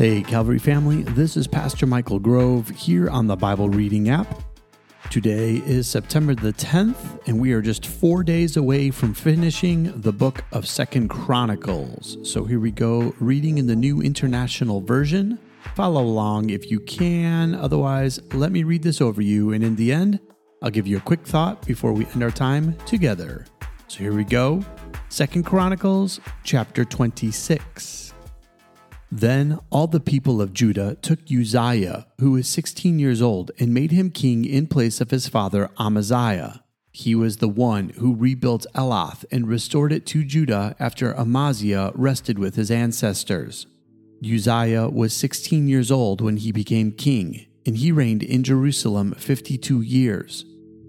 Hey, Calvary family, this is Pastor Michael Grove here on the Bible Reading app. Today is September the 10th, and we are just four days away from finishing the book of Second Chronicles. So here we go, reading in the New International Version. Follow along if you can, otherwise, let me read this over you, and in the end, I'll give you a quick thought before we end our time together. So here we go. Second Chronicles chapter 26. Then all the people of Judah took Uzziah, who was 16 years old, and made him king in place of his father Amaziah. He was the one who rebuilt Elath and restored it to Judah after Amaziah rested with his ancestors. Uzziah was 16 years old when he became king, and he reigned in Jerusalem 52 years.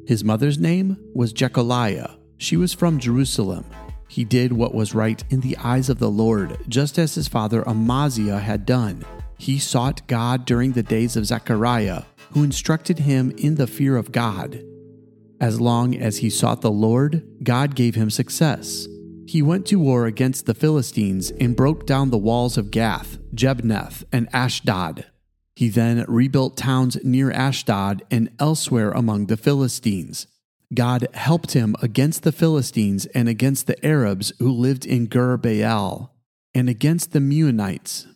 His mother's name was Jekoliah. She was from Jerusalem. He did what was right in the eyes of the Lord, just as his father Amaziah had done. He sought God during the days of Zechariah, who instructed him in the fear of God. As long as he sought the Lord, God gave him success. He went to war against the Philistines and broke down the walls of Gath, Jabneh, and Ashdod. He then rebuilt towns near Ashdod and elsewhere among the Philistines. God helped him against the Philistines and against the Arabs who lived in Gur Baal, and against the Meunites.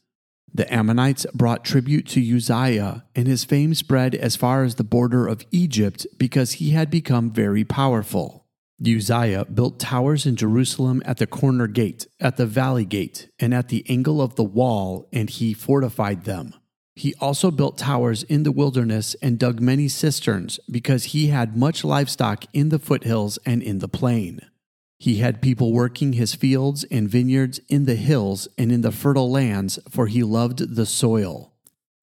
The Ammonites brought tribute to Uzziah, and his fame spread as far as the border of Egypt because he had become very powerful. Uzziah built towers in Jerusalem at the corner gate, at the valley gate, and at the angle of the wall, and he fortified them. He also built towers in the wilderness and dug many cisterns because he had much livestock in the foothills and in the plain. He had people working his fields and vineyards in the hills and in the fertile lands, for he loved the soil.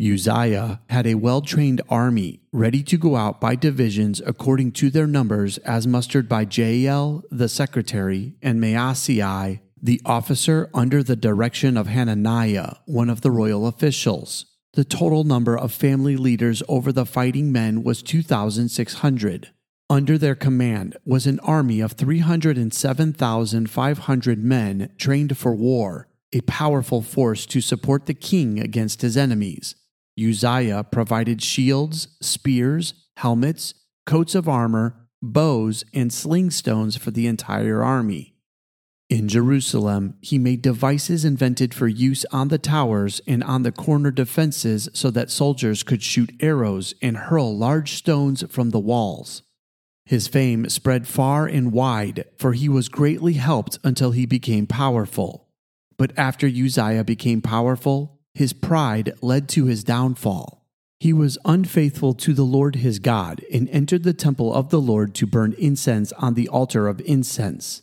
Uzziah had a well trained army, ready to go out by divisions according to their numbers, as mustered by Jeiel, the secretary, and Maaseiah, the officer under the direction of Hananiah, one of the royal officials. The total number of family leaders over the fighting men was 2,600. Under their command was an army of 307,500 men trained for war, a powerful force to support the king against his enemies. Uzziah provided shields, spears, helmets, coats of armor, bows, and sling stones for the entire army. In Jerusalem, he made devices invented for use on the towers and on the corner defenses so that soldiers could shoot arrows and hurl large stones from the walls. His fame spread far and wide, for he was greatly helped until he became powerful. But after Uzziah became powerful, his pride led to his downfall. He was unfaithful to the Lord his God and entered the temple of the Lord to burn incense on the altar of incense.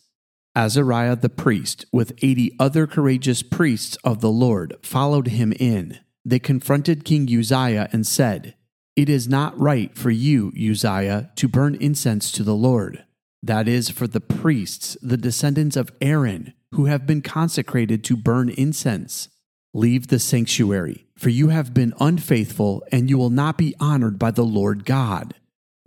Azariah the priest, with eighty other courageous priests of the Lord, followed him in. They confronted King Uzziah and said, It is not right for you, Uzziah, to burn incense to the Lord. That is for the priests, the descendants of Aaron, who have been consecrated to burn incense. Leave the sanctuary, for you have been unfaithful, and you will not be honored by the Lord God.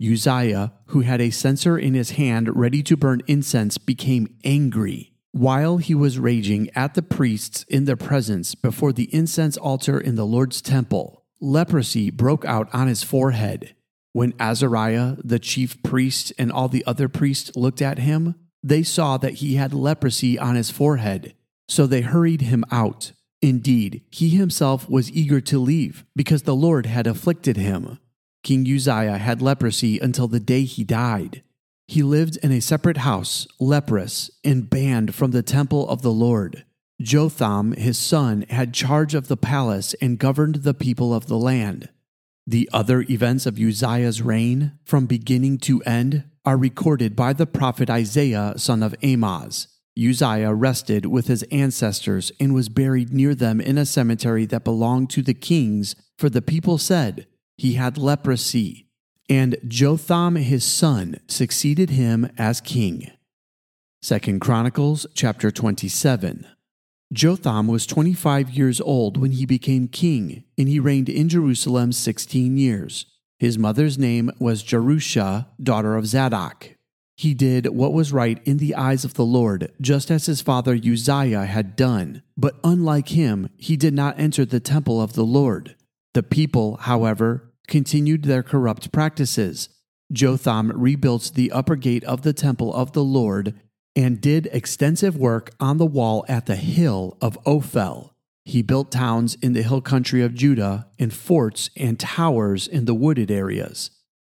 Uzziah, who had a censer in his hand ready to burn incense, became angry. While he was raging at the priests in their presence before the incense altar in the Lord's temple, leprosy broke out on his forehead. When Azariah, the chief priest, and all the other priests looked at him, they saw that he had leprosy on his forehead. So they hurried him out. Indeed, he himself was eager to leave because the Lord had afflicted him. King Uzziah had leprosy until the day he died. He lived in a separate house, leprous, and banned from the temple of the Lord. Jotham, his son, had charge of the palace and governed the people of the land. The other events of Uzziah's reign, from beginning to end, are recorded by the prophet Isaiah, son of Amoz. Uzziah rested with his ancestors and was buried near them in a cemetery that belonged to the kings, for the people said, he had leprosy, and Jotham his son succeeded him as king. 2 Chronicles chapter 27. Jotham was 25 years old when he became king, and he reigned in Jerusalem 16 years. His mother's name was Jerusha, daughter of Zadok. He did what was right in the eyes of the Lord, just as his father Uzziah had done. But unlike him, he did not enter the temple of the Lord. The people, however, continued their corrupt practices. Jotham rebuilt the upper gate of the temple of the Lord and did extensive work on the wall at the hill of Ophel. He built towns in the hill country of Judah and forts and towers in the wooded areas.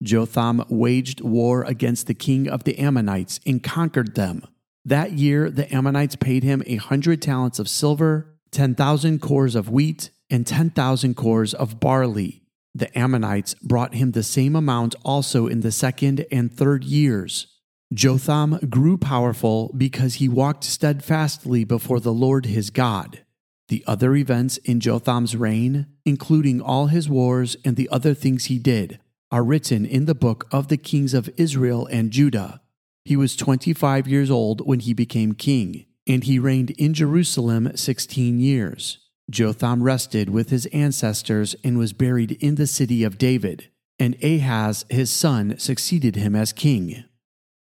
Jotham waged war against the king of the Ammonites and conquered them. That year, the Ammonites paid him a hundred talents of silver, 10,000 cors of wheat, and 10,000 cors of barley. The Ammonites brought him the same amount also in the second and third years. Jotham grew powerful because he walked steadfastly before the Lord his God. The other events in Jotham's reign, including all his wars and the other things he did, are written in the book of the kings of Israel and Judah. He was 25 years old when he became king, and he reigned in Jerusalem 16 years. Jotham rested with his ancestors and was buried in the city of David, and Ahaz his son succeeded him as king.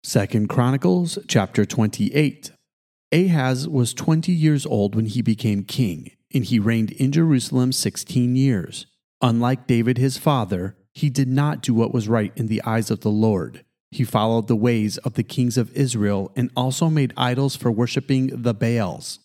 Second Chronicles chapter 28. Ahaz was 20 years old when he became king, and he reigned in Jerusalem 16 years. Unlike David his father, he did not do what was right in the eyes of the Lord. He followed the ways of the kings of Israel and also made idols for worshiping the Baals.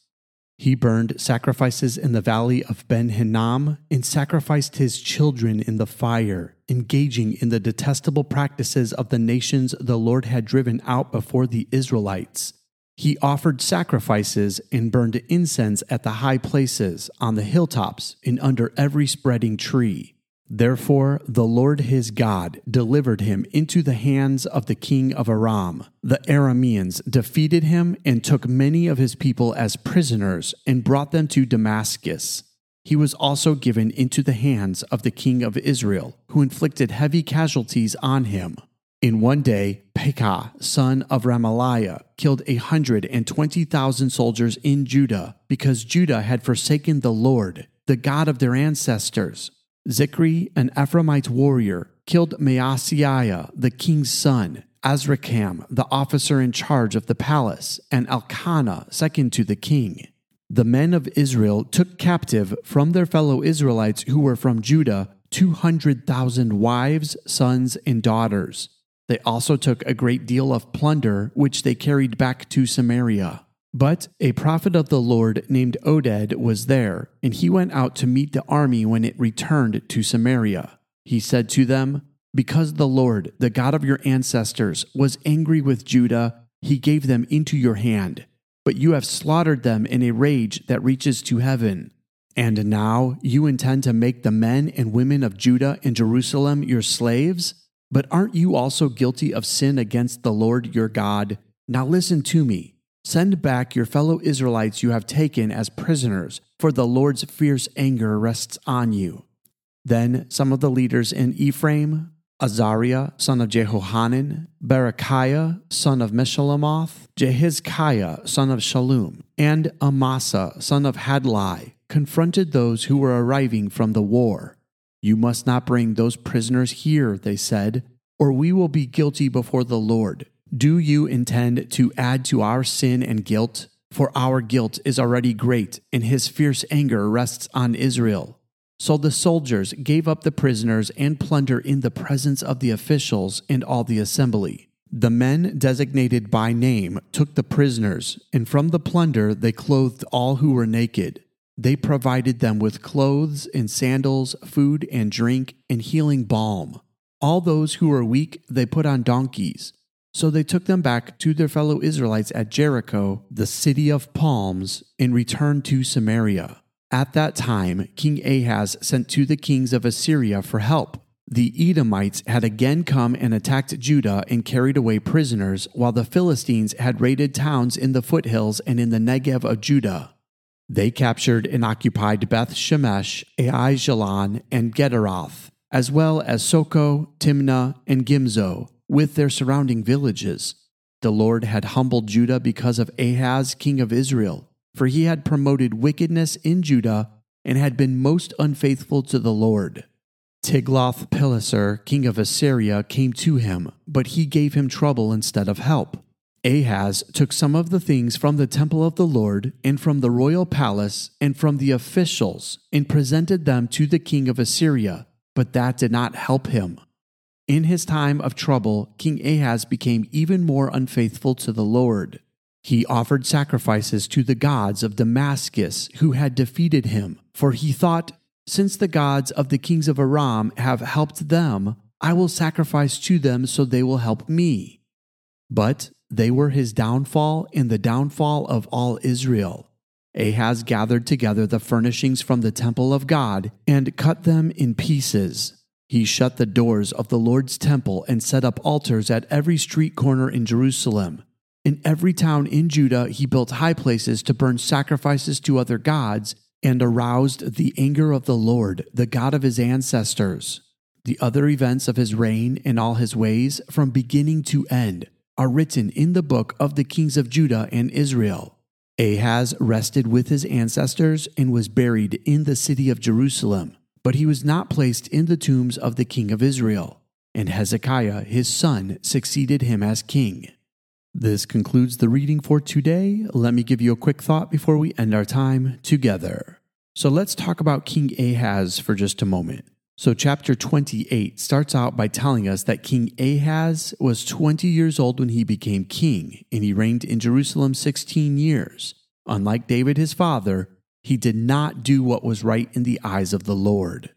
He burned sacrifices in the valley of Ben Hinnom and sacrificed his children in the fire, engaging in the detestable practices of the nations the Lord had driven out before the Israelites. He offered sacrifices and burned incense at the high places, on the hilltops, and under every spreading tree. Therefore, the Lord his God delivered him into the hands of the king of Aram. The Arameans defeated him and took many of his people as prisoners and brought them to Damascus. He was also given into the hands of the king of Israel, who inflicted heavy casualties on him. In one day, Pekah, son of Remaliah, killed a hundred and twenty thousand soldiers in Judah because Judah had forsaken the Lord, the God of their ancestors Zikri, an Ephraimite warrior, killed Maaseiah, the king's son, Azrikam, the officer in charge of the palace, and Elkanah, second to the king. The men of Israel took captive from their fellow Israelites who were from Judah 200,000 wives, sons, and daughters. They also took a great deal of plunder, which they carried back to Samaria. But a prophet of the Lord named Oded was there, and he went out to meet the army when it returned to Samaria. He said to them, Because the Lord, the God of your ancestors, was angry with Judah, he gave them into your hand. But you have slaughtered them in a rage that reaches to heaven. And now you intend to make the men and women of Judah and Jerusalem your slaves? But aren't you also guilty of sin against the Lord your God? Now listen to me. Send back your fellow Israelites you have taken as prisoners, for the Lord's fierce anger rests on you. Then some of the leaders in Ephraim, Azariah, son of Jehohanan, Berekiah, son of Meshillemoth, Jehizkiah, son of Shallum, and Amasa, son of Hadlai, confronted those who were arriving from the war. You must not bring those prisoners here, they said, or we will be guilty before the Lord. Do you intend to add to our sin and guilt? For our guilt is already great, and his fierce anger rests on Israel. So the soldiers gave up the prisoners and plunder in the presence of the officials and all the assembly. The men designated by name took the prisoners, and from the plunder they clothed all who were naked. They provided them with clothes and sandals, food and drink, and healing balm. All those who were weak they put on donkeys so they took them back to their fellow Israelites at Jericho, the city of palms, and returned to Samaria. At that time, King Ahaz sent to the kings of Assyria for help. The Edomites had again come and attacked Judah and carried away prisoners, while the Philistines had raided towns in the foothills and in the Negev of Judah. They captured and occupied Beth Shemesh, Aijalon, and Gederoth, as well as Soko, Timnah, and Gimzo, with their surrounding villages. The Lord had humbled Judah because of Ahaz, king of Israel, for he had promoted wickedness in Judah and had been most unfaithful to the Lord. Tiglath-Pileser, king of Assyria, came to him, but he gave him trouble instead of help. Ahaz took some of the things from the temple of the Lord and from the royal palace and from the officials and presented them to the king of Assyria, but that did not help him. In his time of trouble, King Ahaz became even more unfaithful to the Lord. He offered sacrifices to the gods of Damascus who had defeated him, for he thought, Since the gods of the kings of Aram have helped them, I will sacrifice to them so they will help me. But they were his downfall and the downfall of all Israel. Ahaz gathered together the furnishings from the temple of God and cut them in pieces. He shut the doors of the Lord's temple and set up altars at every street corner in Jerusalem. In every town in Judah, he built high places to burn sacrifices to other gods and aroused the anger of the Lord, the God of his ancestors. The other events of his reign and all his ways, from beginning to end, are written in the book of the kings of Judah and Israel. Ahaz rested with his ancestors and was buried in the city of Jerusalem, but he was not placed in the tombs of the king of Israel. And Hezekiah, his son, succeeded him as king. This concludes the reading for today. Let me give you a quick thought before we end our time together. So let's talk about King Ahaz for just a moment. So, chapter 28 starts out by telling us that King Ahaz was 20 years old when he became king, and he reigned in Jerusalem 16 years. Unlike David, his father, he did not do what was right in the eyes of the Lord.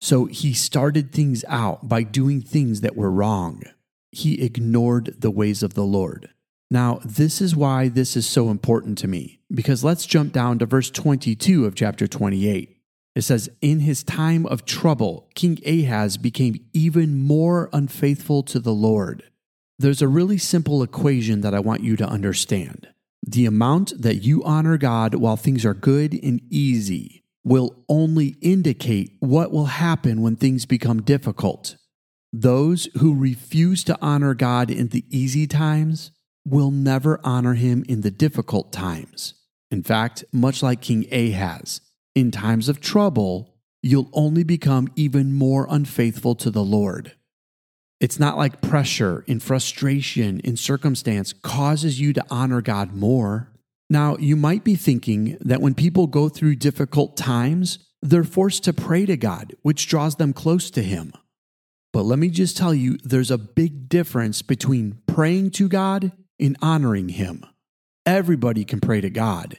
So, he started things out by doing things that were wrong. He ignored the ways of the Lord. Now, this is why this is so important to me, because let's jump down to verse 22 of chapter 28. It says, In his time of trouble, King Ahaz became even more unfaithful to the Lord. There's a really simple equation that I want you to understand. The amount that you honor God while things are good and easy will only indicate what will happen when things become difficult. Those who refuse to honor God in the easy times will never honor him in the difficult times. In fact, much like King Ahaz, in times of trouble, you'll only become even more unfaithful to the Lord. It's not like pressure and frustration in circumstance causes you to honor God more. Now, you might be thinking that when people go through difficult times, they're forced to pray to God, which draws them close to Him. But let me just tell you, there's a big difference between praying to God and honoring Him. Everybody can pray to God.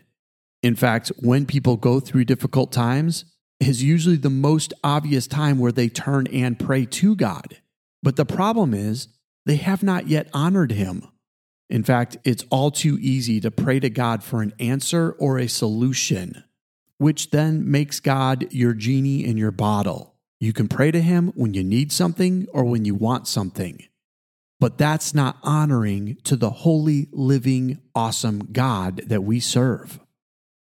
In fact, when people go through difficult times, is usually the most obvious time where they turn and pray to God. But the problem is, they have not yet honored Him. In fact, it's all too easy to pray to God for an answer or a solution, which then makes God your genie in your bottle. You can pray to Him when you need something or when you want something. But that's not honoring to the holy, living, awesome God that we serve.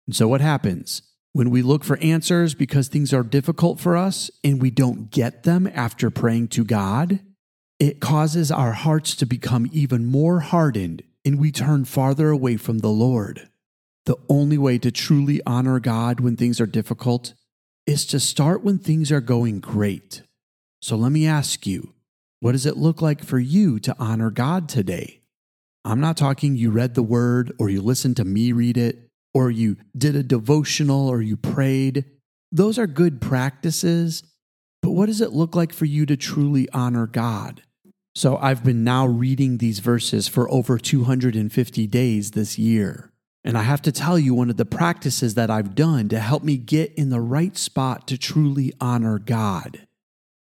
And so, what happens? When we look for answers because things are difficult for us and we don't get them after praying to God, it causes our hearts to become even more hardened and we turn farther away from the Lord. The only way to truly honor God when things are difficult is to start when things are going great. So let me ask you, what does it look like for you to honor God today? I'm not talking you read the word or you listened to me read it or you did a devotional or you prayed. Those are good practices. But what does it look like for you to truly honor God? So I've been now reading these verses for over 250 days this year. And I have to tell you, one of the practices that I've done to help me get in the right spot to truly honor God.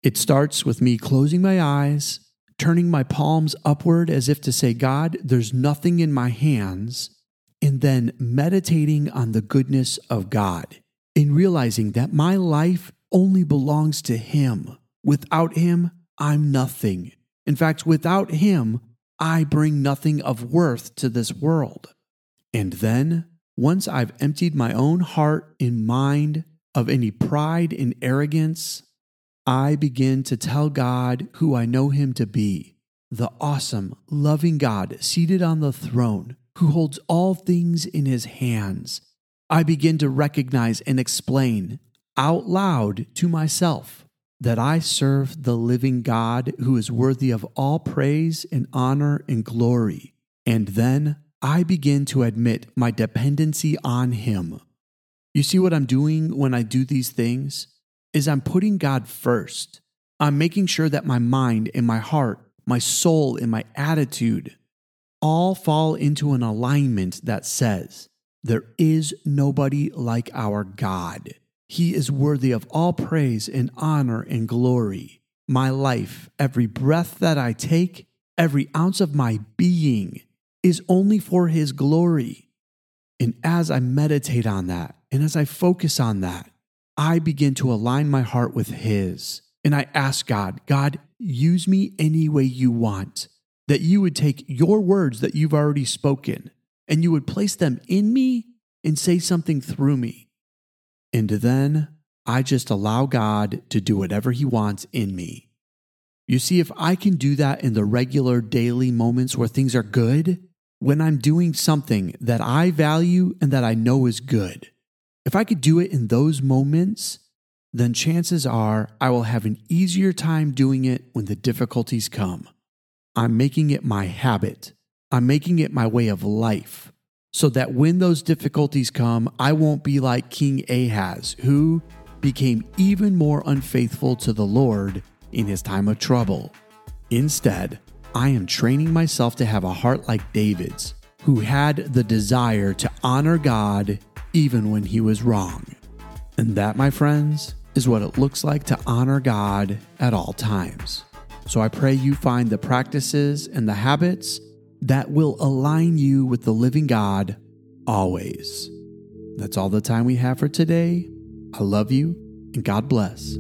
It starts with me closing my eyes, turning my palms upward as if to say, God, there's nothing in my hands and then meditating on the goodness of God and realizing that my life only belongs to Him. Without Him, I'm nothing. In fact, without Him, I bring nothing of worth to this world. And then, once I've emptied my own heart and mind of any pride and arrogance, I begin to tell God who I know Him to be the awesome, loving God seated on the throne who holds all things in his hands, I begin to recognize and explain out loud to myself that I serve the living God who is worthy of all praise and honor and glory. And then I begin to admit my dependency on Him. You see what I'm doing when I do these things? Is I'm putting God first. I'm making sure that my mind and my heart, my soul and my attitude all fall into an alignment that says, There is nobody like our God. He is worthy of all praise and honor and glory. My life, every breath that I take, every ounce of my being is only for His glory. And as I meditate on that, and as I focus on that, I begin to align my heart with His. And I ask God, God, use me any way you want. That you would take your words that you've already spoken and you would place them in me and say something through me. And then I just allow God to do whatever He wants in me. You see, if I can do that in the regular daily moments where things are good, when I'm doing something that I value and that I know is good, if I could do it in those moments, then chances are I will have an easier time doing it when the difficulties come. I'm making it my habit. I'm making it my way of life so that when those difficulties come, I won't be like King Ahaz, who became even more unfaithful to the Lord in his time of trouble. Instead, I am training myself to have a heart like David's, who had the desire to honor God even when he was wrong. And that, my friends, is what it looks like to honor God at all times. So I pray you find the practices and the habits that will align you with the living God always. That's all the time we have for today. I love you and God bless.